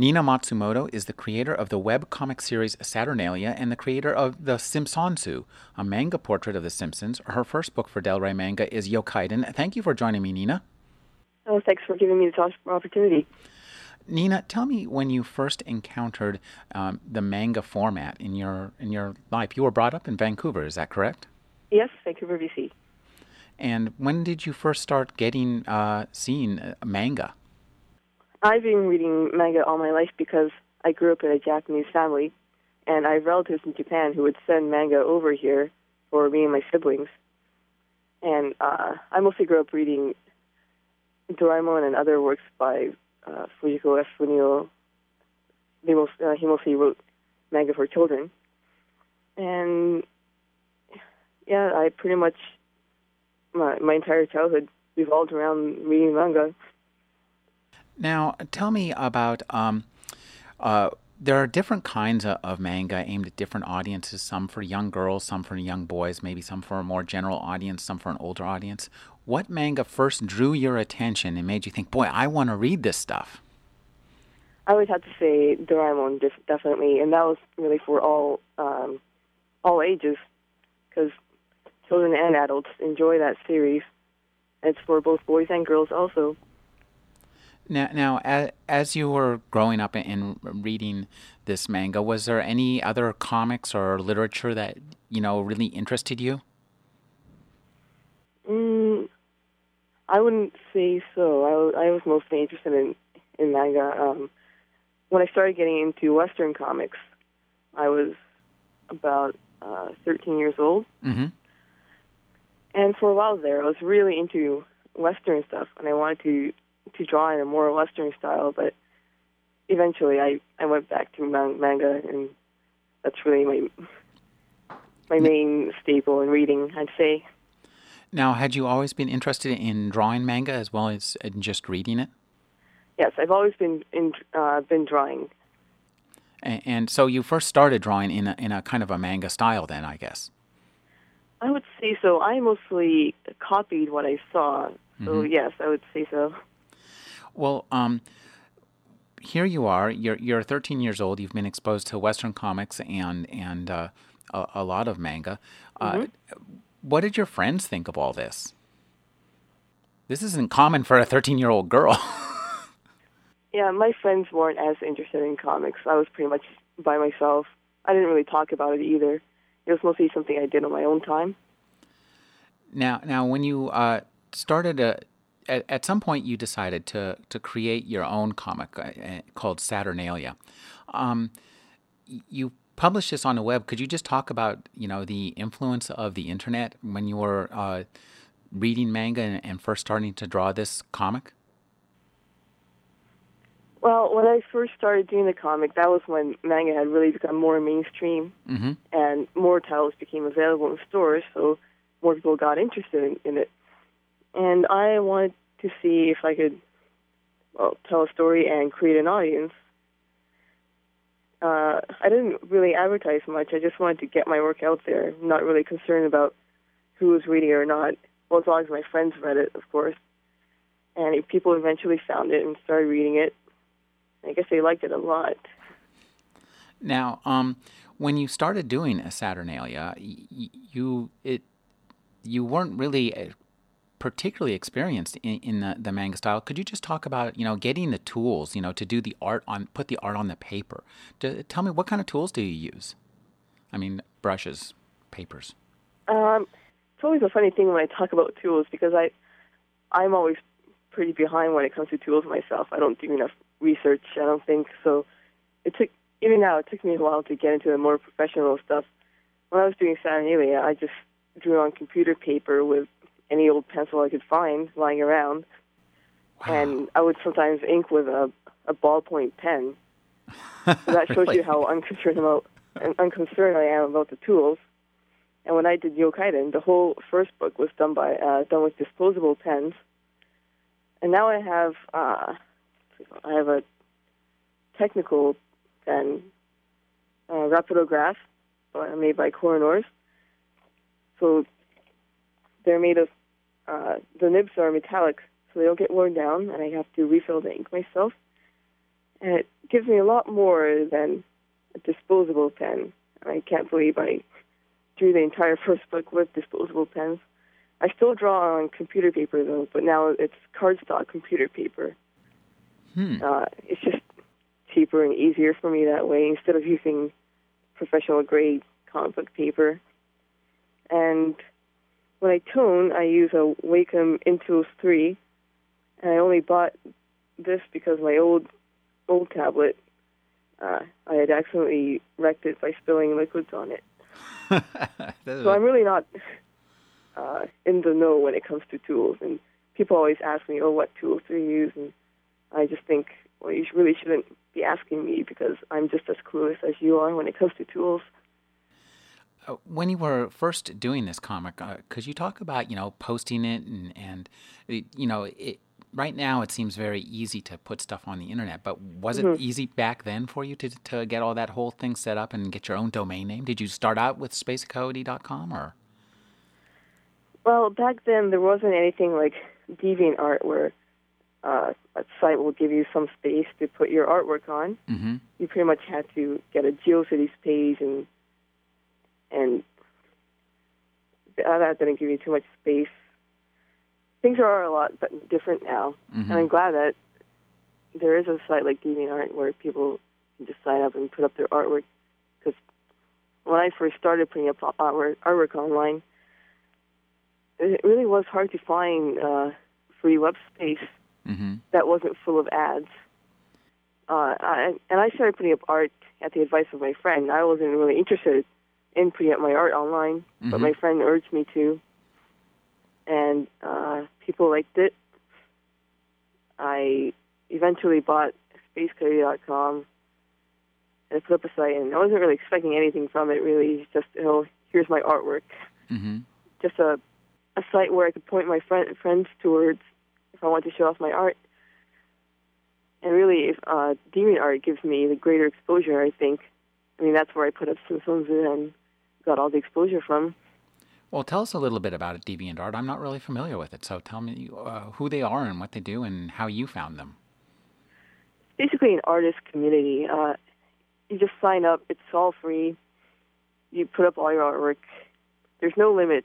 Nina Matsumoto is the creator of the web comic series Saturnalia and the creator of The Simpsonzu, a manga portrait of The Simpsons. Her first book for Del Rey Manga is Yokaiden. Thank you for joining me, Nina. Oh, thanks for giving me this opportunity. Nina, tell me when you first encountered um, the manga format in your in your life. You were brought up in Vancouver, is that correct? Yes, Vancouver, BC. And when did you first start getting uh, seeing uh, manga? I've been reading manga all my life because I grew up in a Japanese family, and I have relatives in Japan who would send manga over here for me and my siblings. And uh, I mostly grew up reading Doraemon and other works by uh, Fujiko F. Fujio. He, most, uh, he mostly wrote manga for children. And yeah, I pretty much, my, my entire childhood revolved around reading manga. Now, tell me about. Um, uh, there are different kinds of, manga aimed at different audiences. Some for young girls, some for young boys, maybe some for a more general audience, some for an older audience. What manga first drew your attention and made you think, "Boy, I want to read this stuff"? I would have to say Doraemon, definitely, and that was really for all um, all ages, because children and adults enjoy that series. It's for both boys and girls also. Now, now, as, as you were growing up and reading this manga, was there any other comics or literature that you know really interested you? Mm, I wouldn't say so. I, I was mostly interested in in manga. Um, when I started getting into Western comics, I was about uh, 13 years old. Mm-hmm. And for a while there, I was really into Western stuff, and I wanted to to draw in a more Western style, but eventually I, I went back to manga, and that's really my my main staple in reading, I'd say. Now, had you always been interested in drawing manga as well as in just reading it? Yes, I've always been in, uh, been drawing. And, and, so you first started drawing in a, in a kind of a manga style, then I guess. I would say so. I mostly copied what I saw, so mm-hmm. yes, I would say so. Well, um, here you are. You're you're 13 years old. You've been exposed to Western comics and and uh, a, a, lot of manga. Uh, mm-hmm. what did your friends think of all this? This isn't common for a 13 year old girl. yeah, my friends weren't as interested in comics. I was pretty much by myself. I didn't really talk about it either. It was mostly something I did on my own time. Now, now, when you uh, started to at, at some point you decided to to create your own comic uh, uh, called Saturnalia. Um, you published this on the web. Could you just talk about you know the influence of the internet when you were uh, reading manga and, and, first starting to draw this comic? Well, when I first started doing the comic, that was when manga had really become more mainstream, mm-hmm. and more titles became available in stores, so more people got interested in, in it and I wanted to see if I could well tell a story and create an audience. Uh, I didn't really advertise much. I just wanted to get my work out there. I'm not really concerned about who was reading it or not. Well, as long as my friends read it, of course. And if people eventually found it and started reading it. I guess they liked it a lot. Now, um, when you started doing a Saturnalia, you it you weren't really particularly experienced in, in the, the, manga style. Could you just talk about you know getting the tools you know to do the art on put the art on the paper? Do, tell me what kind of tools do you use? I mean, brushes, papers. Um, it's always a funny thing when I talk about tools because I I'm always pretty behind when it comes to tools myself. I don't do enough research. I don't think so. It took even now it took me a while to get into the more professional stuff. When I was doing Saturnalia, I just drew on computer paper with any old pencil I could find lying around, wow. and I would sometimes ink with a a ballpoint pen. So that shows really? you how unconcerned about unconcerned I am about the tools. And when I did Yokaiden, the whole first book was done by uh, done with disposable pens. And now I have uh, I have a technical pen, uh, Rapidograph, uh, made by Koh-i-Noor's. So they're made of uh, the nibs are metallic, so they don't get worn down, and I have to refill the ink myself. And it gives me a lot more than a disposable pen. I can't believe I drew the entire first book with disposable pens. I still draw on computer paper though, but now it's cardstock computer paper. Hmm. Uh, it's just cheaper and easier for me that way instead of using professional grade comic book paper. And when I tone, I use a Wacom Intuos 3, and I only bought this because my old old tablet, uh, I had accidentally wrecked it by spilling liquids on it. so I'm really not uh, in the know when it comes to tools, and people always ask me, "Oh, what tools do you use?" And I just think, well, you really shouldn't be asking me because I'm just as clueless as you are when it comes to tools. Uh, when you were first doing this comic, uh, could you talk about you know posting it and and you know it, right now it seems very easy to put stuff on the internet, but was Mm-hmm. it easy back then for you to to get all that whole thing set up and get your own domain name? Did you start out with spacecoyote.com or? Well, back then there wasn't anything like DeviantArt where uh, a site will give you some space to put your artwork on. Mm-hmm. You pretty much had to get a GeoCities page, and and that didn't give you too much space. Things are a lot different now, Mm-hmm. and I'm glad that there is a site like DeviantArt where people can just sign up and put up their artwork. Because when I first started putting up artwork, artwork online, it really was hard to find uh, free web space Mm-hmm. that wasn't full of ads. Uh, I, and I started putting up art at the advice of my friend. I wasn't really interested in putting up my art online, but Mhm. my friend urged me to. And uh, people liked it. I eventually bought spacecoyote.com and I put up a site, and I wasn't really expecting anything from it. Really, just you know, here's my artwork. Mm-hmm. Just a a site where I could point my friend, friends towards if I want to show off my art. And really, if uh, DeviantArt gives me the greater exposure, I think. I mean, that's where I put up some Simpsons and got all the exposure from. Well, tell us a little bit about it, DeviantArt. I'm not really familiar with it, so tell me uh, who they are and what they do and how you found them. Basically, an artist community. Uh, you just sign up. It's all free. You put up all your artwork. There's no limit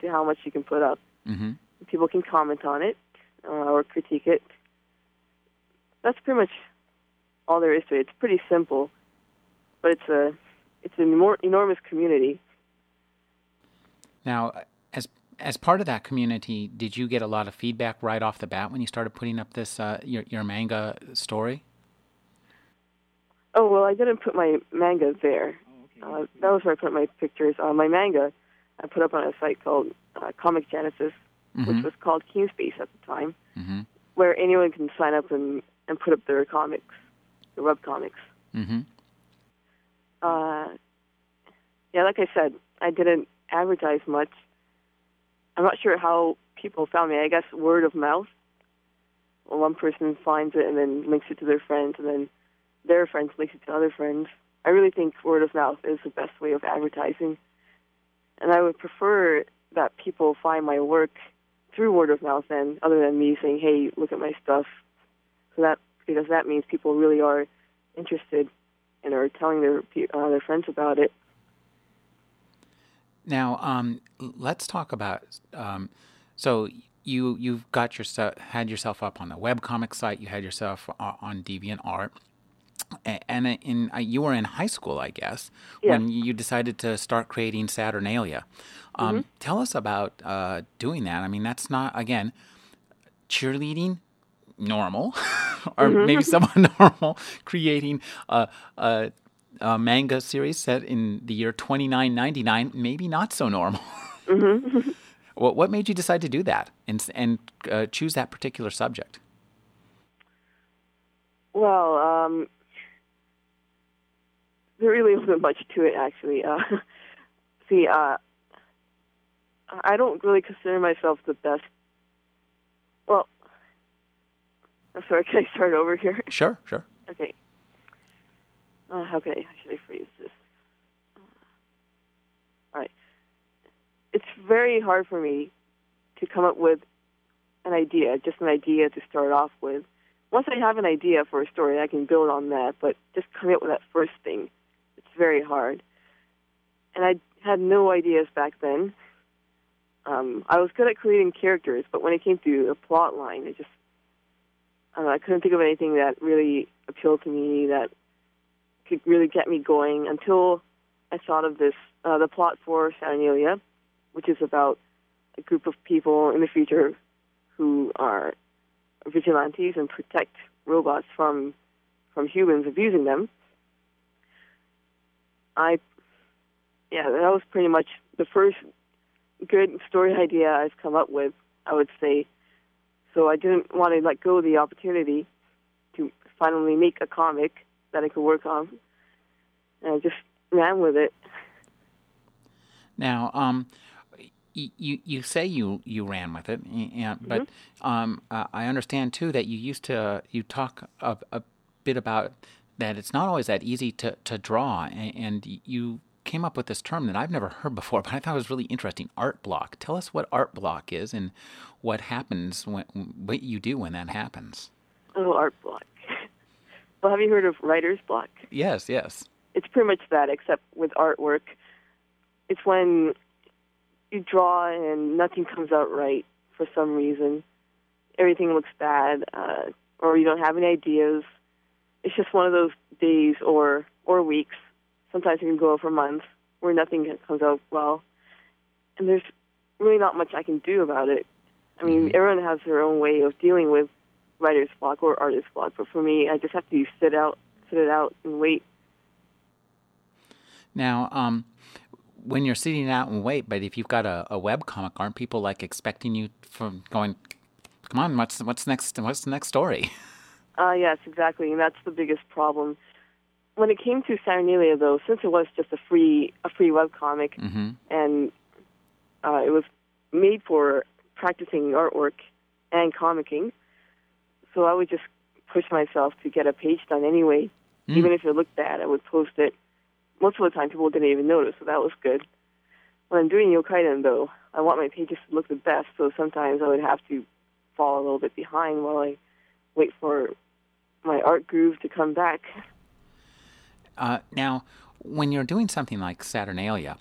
to how much you can put up. Mm-hmm. People can comment on it uh, or critique it. That's pretty much all there is to it. It's pretty simple, but it's a it's an more enormous community. Now, as as part of that community, did you get a lot of feedback right off the bat when you started putting up this uh, your your manga story? Oh well, I didn't put my manga there. Uh, that was where I put my pictures. Uh, my manga, I put up on a site called uh, Comic Genesis, which Mhm. was called Keenspace at the time, Mm-hmm. where anyone can sign up and and put up their comics, their web comics. Mm-hmm. Uh, yeah, like I said, I didn't advertise much. I'm not sure how people found me. I guess word of mouth. Well, one person finds it and then links it to their friends, and then their friends links it to other friends. I really think word of mouth is the best way of advertising, and I would prefer that people find my work through word of mouth than other than me saying, "Hey, look at my stuff." So that because that means people really are interested and are telling their uh, their friends about it. Now, um, let's talk about. Um, so you you've got yourself had yourself up on the webcomic site. You had yourself o- on DeviantArt, and in uh, you were in high school, I guess, when you decided to start creating Saturnalia. Um, Tell us about uh, doing that. I mean, that's not again cheerleading normal, or maybe somewhat normal, creating a, a, a manga series set in the year 2999, maybe not so normal. what, what made you decide to do that and, and uh, choose that particular subject? Well, um, there really wasn't much to it actually. Uh, see, uh, I don't really consider myself the best. Well, I'm sorry. Can I start over here? Sure, sure. Okay. Uh, how can I, how should I phrase this? All right. It's very hard for me to come up with an idea, just an idea to start off with. Once I have an idea for a story, I can build on that, but just coming up with that first thing, it's very hard. And I had no ideas back then. Um, I was good at creating characters, but when it came to a plot line, it just I, know, I couldn't think of anything that really appealed to me that could really get me going until I thought of this uh, the plot for Saturnalia, which is about a group of people in the future who are vigilantes and protect robots from from humans abusing them. I yeah, that was pretty much the first good story idea I've come up with, I would say. So I didn't want to let go of the opportunity to finally make a comic that I could work on. And I just ran with it. Now, um, you you say you you ran with it, and, but mm-hmm. um, uh, I understand too that you used to you talk a, a, bit about that it's not always that easy to to draw, and, and you came up with this term that I've never heard before, but I thought it was really interesting. Art block. Tell us what art block is and what happens when what you do when that happens. Oh, art block. well, have you heard of writer's block? Yes, yes. It's pretty much that, except with artwork. It's when you draw and nothing comes out right for some reason. Everything looks bad, uh, or you don't have any ideas. It's just one of those days or or weeks. Sometimes it can go for months where nothing comes out well, and there's really not much I can do about it. I mean, mm-hmm. everyone has their own way of dealing with writer's block or artist block, but for me, I just have to sit out, sit it out, and wait. Now, um, when you're sitting out and wait, but if you've got a, a web comic, aren't people like expecting you from going? Come on, what's what's next? What's the next story? Uh, yes, exactly, and that's the biggest problem. When it came to Saturnalia, though, since it was just a free a free web comic, mm-hmm. and uh, it was made for practicing artwork and comicking, so I would just push myself to get a page done anyway. Mm. Even if it looked bad, I would post it most of the time people didn't even notice, so that was good. When I'm doing Yokaiden, though, I want my pages to look the best, so sometimes I would have to fall a little bit behind while I wait for my art groove to come back. Uh, now, when you're doing something like Saturnalia,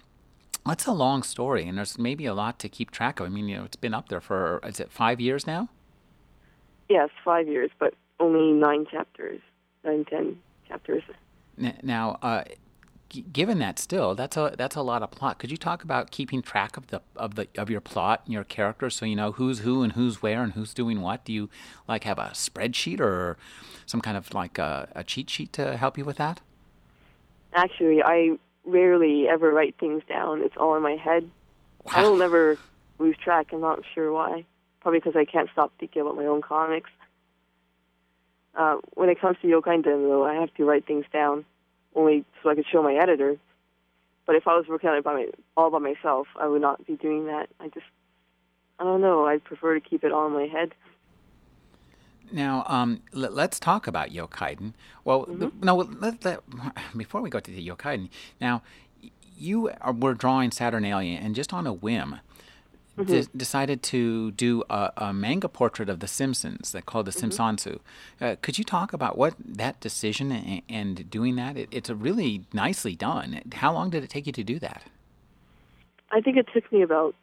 that's a long story, and there's maybe a lot to keep track of. I mean, you know, it's been up there for is it five years now? Yes, five years, but only nine chapters, nine ten chapters. Now, uh, given that still that's a that's a lot of plot could you talk about keeping track of the of the of your plot and your characters so you know who's who and who's where and who's doing what do you like have a spreadsheet or some kind of like a, a cheat sheet to help you with that actually i rarely ever write things down it's all in my head wow. i will never lose track i'm not sure why probably because i can't stop thinking about my own comics uh, when it comes to yokaiden though i have to write things down only so I could show my editor. But if I was working on it by my, all by myself, I would not be doing that. I just, I don't know. I'd prefer to keep it all in my head. Now, um, let, us talk about Yokaiden. Well, mm-hmm. no, let, let, before we go to the Yokaiden, now, you were drawing Saturnalia, and just on a whim, mm-hmm. de- decided to do a, a, manga portrait of the Simpsons that called the mm-hmm. Simpsonzu. Uh, could you talk about what that decision and, and doing that? It, it's really nicely done. How long did it take you to do that? I think it took me about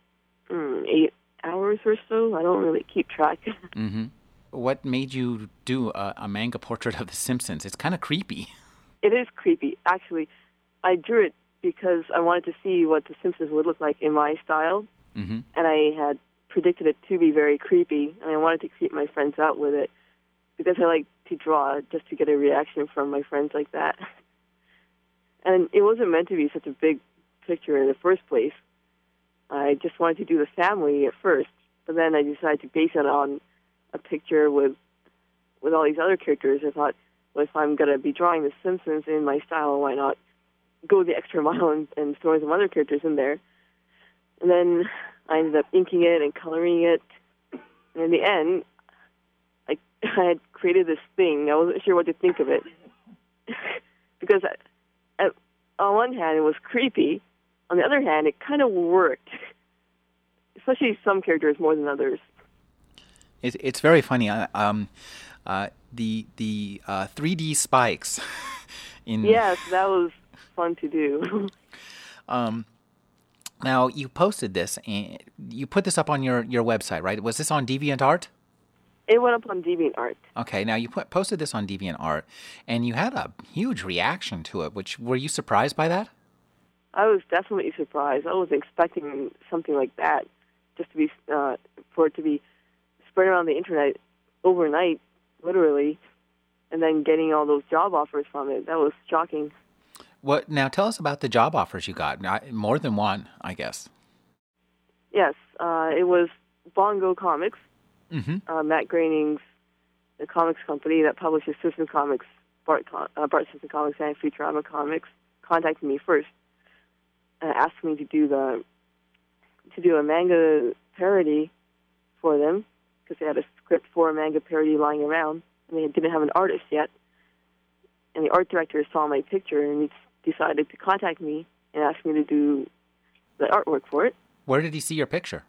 mm, eight hours or so. I don't really keep track. mm-hmm. What made you do a, a manga portrait of the Simpsons? It's kind of creepy. It is creepy, actually. I drew it because I wanted to see what the Simpsons would look like in my style mm-hmm. and I had predicted it to be very creepy, and I wanted to creep my friends out with it because I like to draw just to get a reaction from my friends like that. And it wasn't meant to be such a big picture in the first place. I just wanted to do the family at first, but then I decided to base it on a picture with with all these other characters. I thought, well, if I'm gonna be drawing The Simpsons in my style, why not go the extra mile and, and throw some other characters in there? And then I ended up inking it and coloring it. And in the end, I, I had created this thing. I wasn't sure what to think of it because I, at, on one hand it was creepy, on the other hand it kind of worked. Especially some characters more than others. It's it's very funny. Uh, um, uh, the the uh, 3D spikes in Yes, that was fun to do. um, now you posted this and you put this up on your, your website, right? Was this on DeviantArt? it went up on DeviantArt. Okay, now you put, posted this on DeviantArt, and you had a huge reaction to it. Which were you surprised by that? I was definitely surprised. I was expecting something like that, just to be uh, for it to be spread around the internet overnight, literally, and then getting all those job offers from it. That was shocking. What now? Tell us about the job offers you got. More than one, I guess. Yes, uh, it was Bongo Comics, Mm-hmm. uh, Matt Groening's the comics company that publishes Simpsons Comics, Bart, uh, Bart Simpson Comics, and Futurama Comics. Contacted me first, and asked me to do the to do a manga parody for them because they had a script for a manga parody lying around, and they didn't have an artist yet. And the art director saw my picture and he decided to contact me and ask me to do the artwork for it. Where did he see your picture?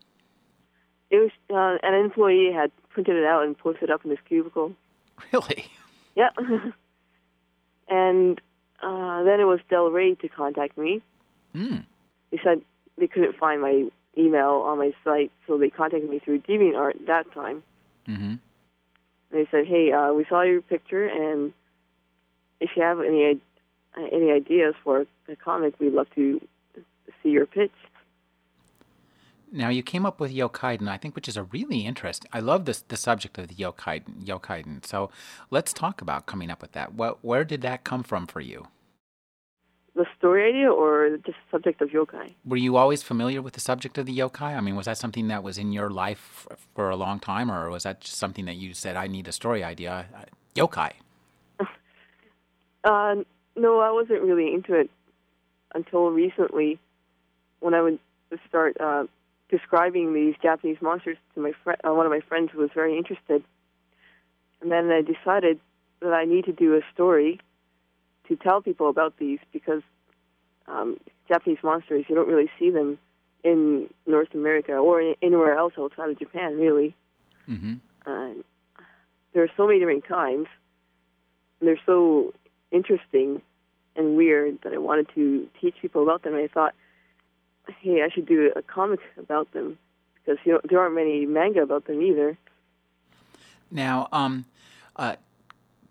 It was uh, an employee had printed it out and posted it up in his cubicle. Really? Yeah. and uh, then it was Del Rey to contact me. Hmm. They said they couldn't find my email on my site, so they contacted me through DeviantArt that time. Mm-hmm. They said, "Hey, uh, we saw your picture, and if you have any any ideas for a comic, we'd love to see your pitch." Now you came up with Yokaiden, I think, which is a really interesting. I love this the subject of the Yokaiden. Yokaiden. So let's talk about coming up with that. What, where did that come from for you? The story idea, or just the subject of yokai? Were you always familiar with the subject of the yokai? I mean, was that something that was in your life for a long time, or was that just something that you said, "I need a story idea"? Uh, Yokai. Uh, no, I wasn't really into it until recently, when I would start uh, describing these Japanese monsters to my friend, uh, one of my friends who was very interested, and then I decided that I need to do a story to tell people about these because um, Japanese monsters you don't really see them in North America or anywhere else outside of Japan, really. Mm-hmm. Uh, there are so many different kinds. And they're so interesting and weird that I wanted to teach people about them. And I thought, hey, I should do a comic about them because you know, there aren't many manga about them either. Now, um, uh,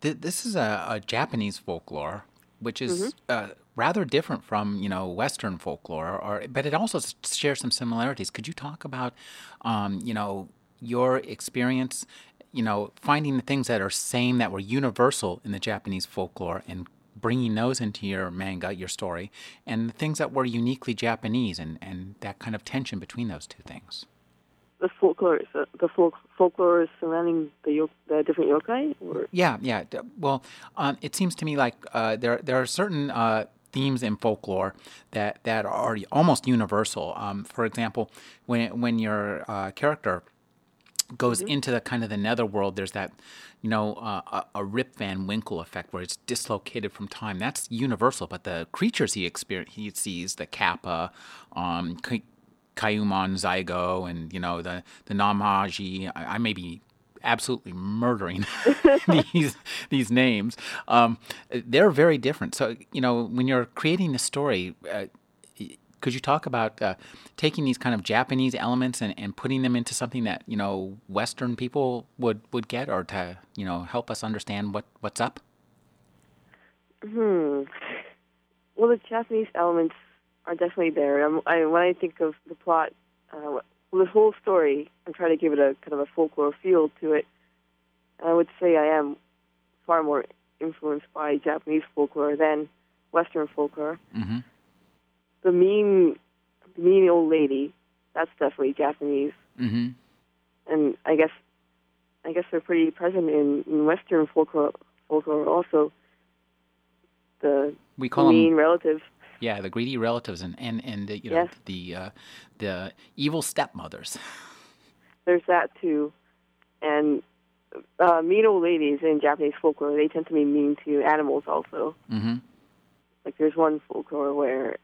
th- this is a, a Japanese folklore, which is uh, rather different from you know Western folklore, or but it also shares some similarities. Could you talk about, um, you know, your experience, you know, finding the things that are same that were universal in the Japanese folklore and bringing those into your manga, your story, and the things that were uniquely Japanese, and and that kind of tension between those two things. The folklore, the folk, folklore surrounding the the different yokai, or Yeah, yeah. Well, um, it seems to me like uh, there there are certain uh, themes in folklore that that are almost universal. Um, for example, when when your uh, character goes into the kind of the netherworld, there's that, you know, uh, a, a Rip Van Winkle effect where it's dislocated from time. That's universal, but the creatures he experience, he sees, the Kappa, um, Kayumon Zygo, and you know the the Namaji. I, I may be absolutely murdering these these names. Um, they're very different. So you know when you're creating the story. Uh, could you talk about uh, taking these kind of Japanese elements and, and putting them into something that you know Western people would, would get, or to you know help us understand what, what's up? Hmm. Well, the Japanese elements are definitely there. Um, I, when I think of the plot, uh, well, the whole story, I'm trying to give it a kind of a folklore feel to it. And I would say I am far more influenced by Japanese folklore than Western folklore. Mm-hmm. The mean, the mean old lady, that's definitely Japanese. Mm-hmm. And I guess, I guess they're pretty present in, in Western folklore, folklore also. The We call mean them relative. Yeah, the greedy relatives and and and uh, you know Yes. the uh, the evil stepmothers. There's that too, and uh, mean old ladies in Japanese folklore they tend to be mean to animals also. hmm Like there's one folklore where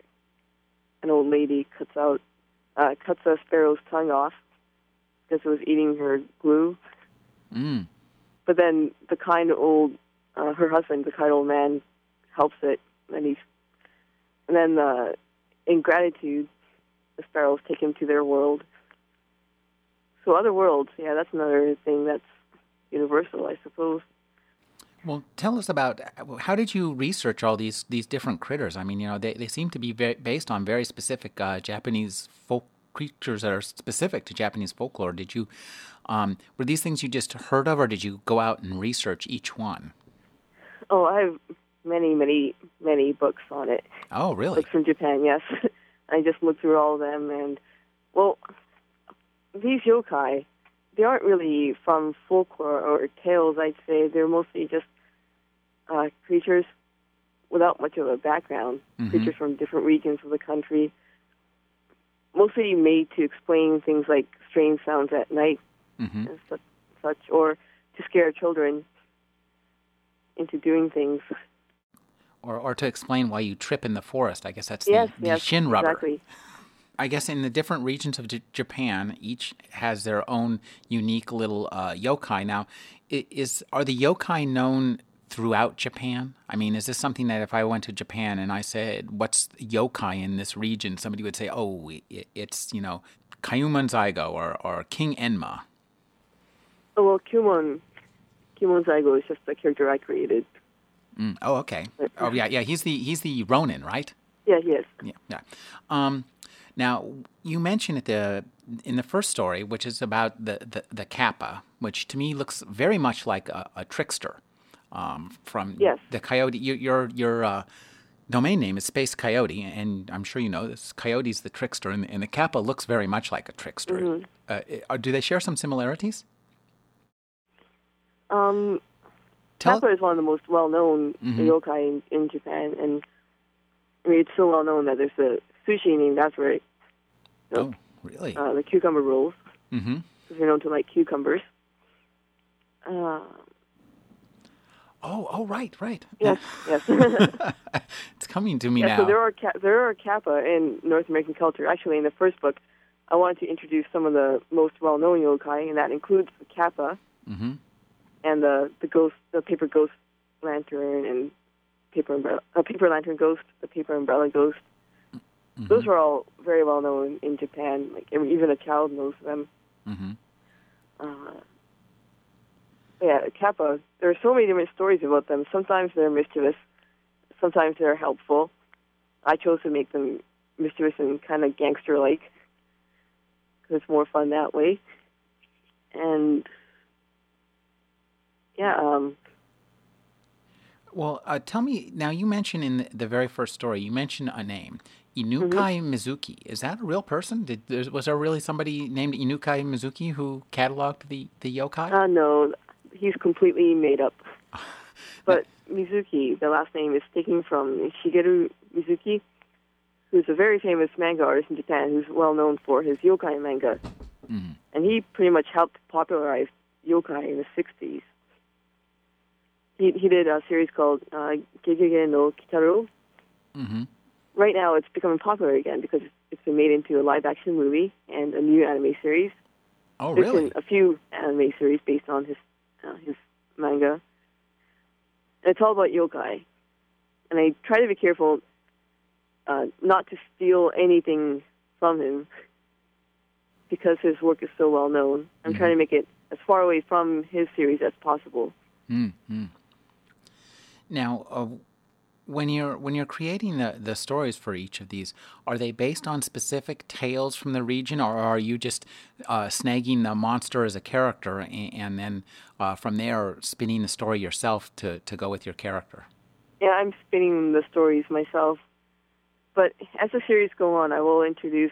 an old lady cuts out uh, cuts a sparrow's tongue off because it was eating her glue. Mm. But then the kind old uh, her husband, the kind old man, helps it, and he's and then uh, in gratitude, the sparrows take him to their world. So other worlds, yeah, that's another thing that's universal, I suppose. Well, tell us about how did you research all these these different critters? I mean, you know, they, they seem to be very, based on very specific uh, Japanese folk creatures that are specific to Japanese folklore. Did you um, were these things you just heard of, or did you go out and research each one? Oh, I have many, many, many books on it. Oh, really? Books from Japan, yes. I just looked through all of them, and well, these yokai, they aren't really from folklore or tales. I'd say they're mostly just uh, creatures without much of a background. Mhm. Creatures from different regions of the country, mostly made to explain things like strange sounds at night hmm and such, such or to scare children into doing things. Or or to explain why you trip in the forest. I guess that's the, Yes, the yes, shin rubber. exactly. I guess in the different regions of J- Japan, each has their own unique little uh, yokai. Now, is are the yokai known throughout Japan? I mean, is this something that if I went to Japan and I said, "What's yokai in this region?" somebody would say, "Oh, i it's you know, Kayuman Zaigo or or King Enma." Oh, well, Kumon, Kumon Zaigo is just a character I created. Mm, oh, okay. Oh, yeah, yeah. He's the he's the Ronin, right? Yeah, he is. Yeah, yeah. Um, now you mentioned at the in the first story, which is about the the, the kappa, which to me looks very much like a, a trickster. Um, from Yes. the coyote, your your, your uh, domain name is Space Coyote, and I'm sure you know this. Coyote's the trickster, and, and the kappa looks very much like a trickster. Uh, uh, do they share some similarities? Um, Tell Kappa is one of the most well-known Mhm. yokai in, in Japan, and I mean it's so well known that there's a sushi named after it. Oh, really? Uh, the cucumber rolls, mm-hmm. because they're known to like cucumbers. Uh, Oh, oh, right, right. yes, yes. it's coming to me yeah, now. so there are there are kappa in North American culture. Actually, in the first book, I wanted to introduce some of the most well-known yokai, and that includes the kappa mm-hmm. And the the ghost, the paper ghost lantern, and paper umbrella, uh, paper lantern ghost, the paper umbrella ghost. Mm-hmm. Those are all very well known in Japan. Like even a child knows them. Mm-hmm. Uh, yeah, kappa. There are so many different stories about them. Sometimes they're mischievous, sometimes they're helpful. I chose to make them mischievous and kind of gangster-like because it's more fun that way. And yeah, um, Well, uh, tell me now. You mentioned in the, the very first story, you mentioned a name, Inukai Mizuki. Is that a real person? Did was there really somebody named Inukai Mizuki who cataloged the the yokai? uh, no, he's completely made up. But Mizuki, the last name is taken from Shigeru Mizuki, who's a very famous manga artist in Japan who's well known for his yokai manga. Mhm. And he pretty much helped popularize yokai in the 60s. He, he did a series called uh, Gegege no Kitaro. Mm-hmm. Right now it's becoming popular again because it's been made into a live action movie and a new anime series. Oh, There's really? been a few anime series based on his uh, his manga. And it's all about yokai. And I try to be careful uh, not to steal anything from him because his work is so well known. I'm trying to make it as far away from his series as possible. Mm-hmm. Now, uh, when you're when you're creating the, the stories for each of these, are they based on specific tales from the region, or are you just uh, snagging the monster as a character and, and then uh, from there spinning the story yourself to, to go with your character? Yeah, I'm spinning the stories myself. But as the series go on, I will introduce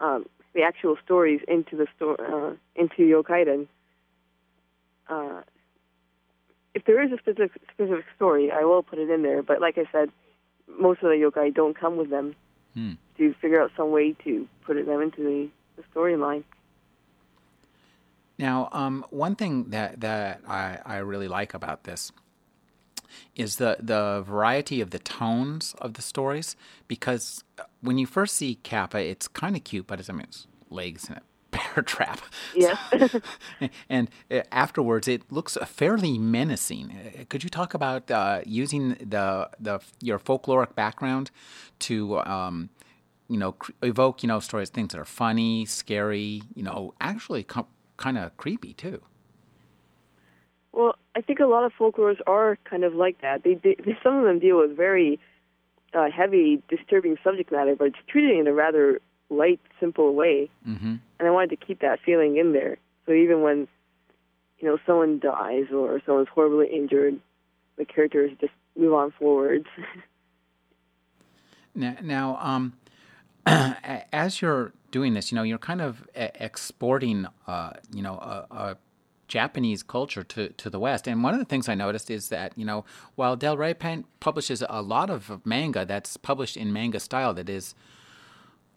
um, the actual stories into the sto- uh, into Yokaiden. Uh, if there is a specific specific story, I will put it in there. But like I said, most of the yokai don't come with them Hmm. to figure out some way to put them into the, the storyline. Now, um, one thing that that I, I really like about this is the the variety of the tones of the stories. Because when you first see Kappa, it's kind of cute, but it's I mean, it's legs and a bear trap. Yes. and uh, afterwards, it looks fairly menacing. Uh, Could you talk about uh, using the the your folkloric background to um, you know evoke you know stories, things that are funny, scary, you know, actually co- kind of creepy too. Well, I think a lot of folklores are kind of like that. They, they some of them deal with very uh, heavy, disturbing subject matter, but it's treated in a rather light, simple way. hmm And I wanted to keep that feeling in there. So even when you know someone dies or someone's horribly injured, the characters just move on forwards. Now, now um, as you're doing this, you know, you're kind of exporting, uh, you know, a, a Japanese culture to, to the West. And one of the things I noticed is that, you know, while Del Rey Pen publishes a lot of manga that's published in manga style that is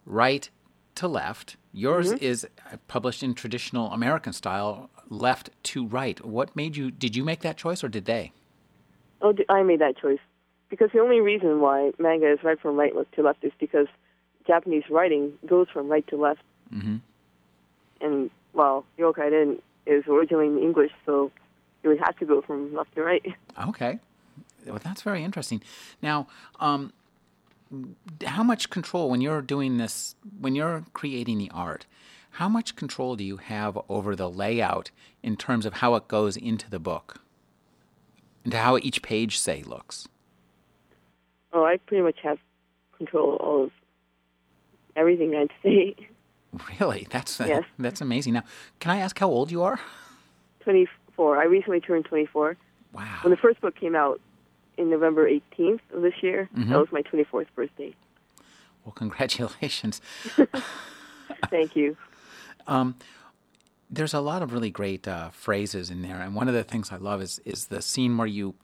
right to left, yours is uh, published in traditional American style, left to right. What made you, did you make that choice or did they? oh, I made that choice because the only reason why manga is right from right to left is because Japanese writing goes from right to left. hmm and well, yokai den is originally in English, so it would have to go from left to right. Okay. Well, that's very interesting. Now, um, how much control when you're doing this, when you're creating the art, how much control do you have over the layout in terms of how it goes into the book? And how each page, say, looks? Oh, I pretty much have control of everything I'd say. Really? That's Yes. that's amazing. Now, can I ask how old you are? 24. I recently turned 24. Wow. When the first book came out in November 18th of this year, Mhm. that was my 24th birthday. Well, congratulations. Thank you. Um, there's a lot of really great uh, phrases in there, and one of the things I love is is the scene where you,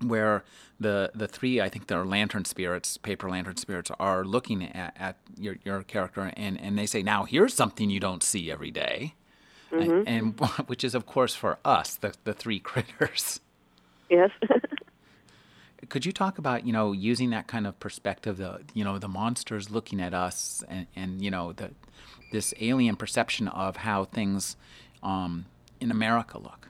where the the three I think they're lantern spirits, paper lantern spirits, are looking at, at your your character, and and they say, "Now here's something you don't see every day," and, and which is of course for us the the three critters. Yes. Could you talk about you know using that kind of perspective, the you know the monsters looking at us, and, and you know the this alien perception of how things um, in America look?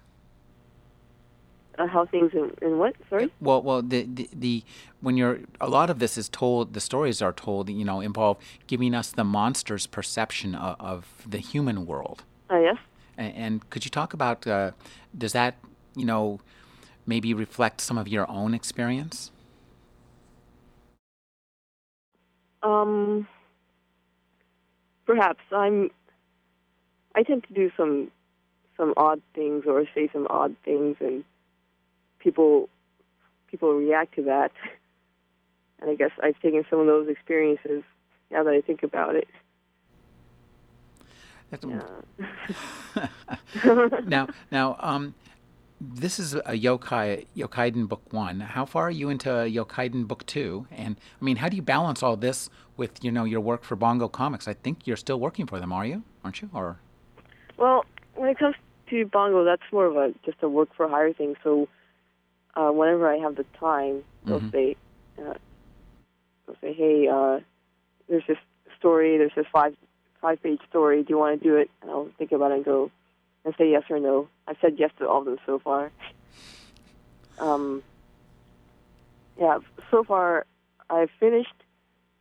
uh, how things in, in what? Sorry? Well, well, the, the the when you're a lot of this is told, the stories are told, you know, involve giving us the monster's perception of, of the human world. Uh, yes. And, and could you talk about uh, does that you know maybe reflect some of your own experience? Um, perhaps I'm. I tend to do some some odd things or say some odd things, and people people react to that. And I guess I've taken some of those experiences now that I think about it. That's, Yeah. now, now, um, this is a yokai Yokaiden book one. How far are you into Yokaiden book two? And I mean, how do you balance all this with you know your work for Bongo Comics? I think you're still working for them, are you? Aren't you? Or Well, when it comes to Bongo, that's more of a just a work for hire thing. So uh, whenever I have the time, they'll Mhm. say, uh, they'll say, "Hey, uh, there's this story. There's this five five page story. Do you want to do it?" And I'll think about it and go and say yes or no. I've said yes to all of them so far. Um, yeah, so far I've finished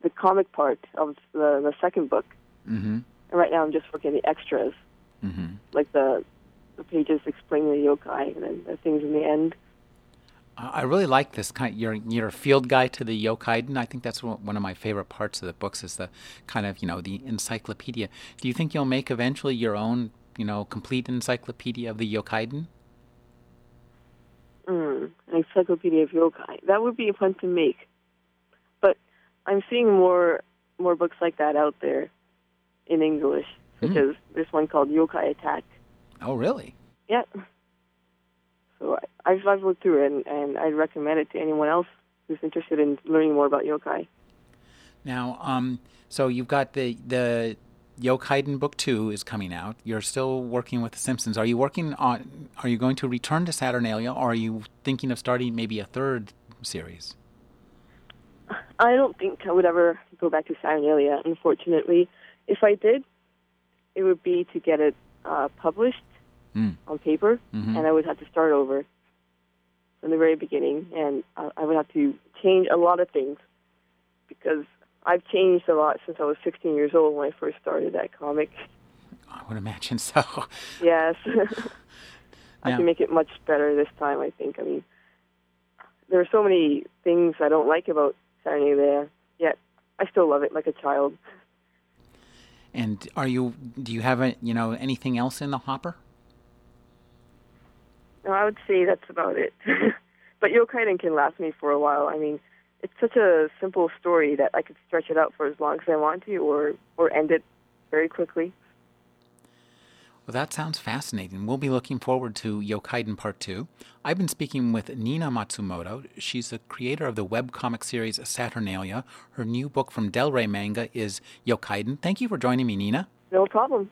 the comic part of the the second book, mm-hmm, and right now I'm just working the extras mm-hmm. like the the pages explaining the yokai and then the things in the end. I really like this kind. Your your field guide to the Yokaiden. I think that's one of my favorite parts of the books. Is the kind of you know the encyclopedia. Do you think you'll make eventually your own you know complete encyclopedia of the Yokaiden? Mm, an encyclopedia of yokai. That would be fun to make. But I'm seeing more more books like that out there in English, such Hmm. as this one called Yokai Attack. Oh, really? Yeah. So I, I've I've looked through it and, and I'd recommend it to anyone else who's interested in learning more about yokai. Now, um, so you've got the the Yokaiden book two is coming out. You're still working with the Simpsons. Are you working on? Are you going to return to Saturnalia, or are you thinking of starting maybe a third series? I don't think I would ever go back to Saturnalia. Unfortunately, if I did, it would be to get it uh, published Mm. on paper, Mhm. and I would have to start over from the very beginning, and I, I would have to change a lot of things because I've changed a lot since I was 16 years old when I first started that comic. I would imagine so. Yes, I Now- can make it much better this time. I think. I mean, there are so many things I don't like about Saturnalia, yet I still love it like a child. And are you? Do you have a, you know anything else in the hopper? No, I would say that's about it. but Yokaiden can last me for a while. I mean, it's such a simple story that I could stretch it out for as long as I want to, or or end it very quickly. Well, that sounds fascinating. We'll be looking forward to Yokaiden Part 2. I've been speaking with Nina Matsumoto. She's the creator of the webcomic series Saturnalia. Her new book from Del Rey Manga is Yokaiden. Thank you for joining me, Nina. No problem.